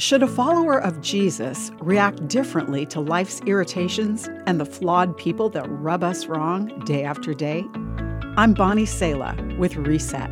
Should a follower of Jesus react differently to life's irritations and the flawed people that rub us wrong day after day? I'm Bonnie Sala with Reset.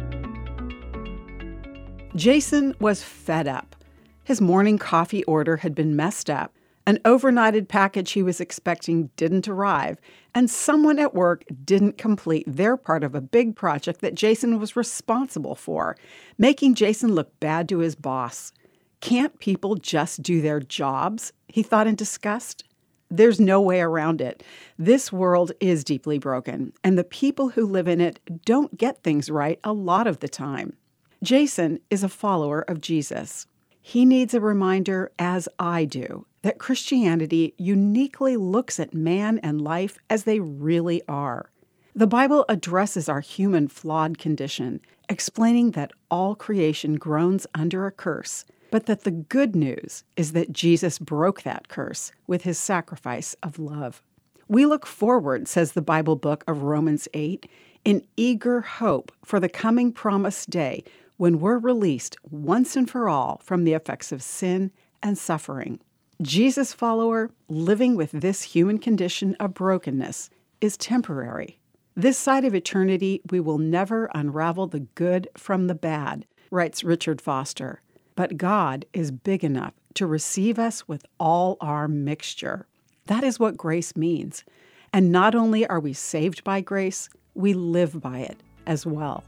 Jason was fed up. His morning coffee order had been messed up. An overnighted package he was expecting didn't arrive, and someone at work didn't complete their part of a big project that Jason was responsible for, making Jason look bad to his boss. Can't people just do their jobs? He thought in disgust. There's no way around it. This world is deeply broken, and the people who live in it don't get things right a lot of the time. Jason is a follower of Jesus. He needs a reminder, as I do, that Christianity uniquely looks at man and life as they really are. The Bible addresses our human flawed condition, explaining that all creation groans under a curse but that the good news is that Jesus broke that curse with his sacrifice of love. We look forward, says the Bible book of Romans 8, in eager hope for the coming promised day when we're released once and for all from the effects of sin and suffering. Jesus' follower living with this human condition of brokenness is temporary. This side of eternity, we will never unravel the good from the bad, writes Richard Foster. But God is big enough to receive us with all our mixture. That is what grace means. And not only are we saved by grace, we live by it as well.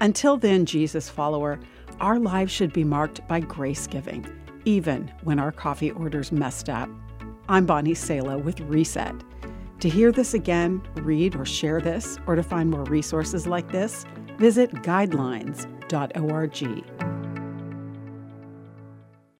Until then, Jesus follower, our lives should be marked by grace giving, even when our coffee orders messed up. I'm Bonnie Sala with Reset. To hear this again, read or share this, or to find more resources like this, visit guidelines.org.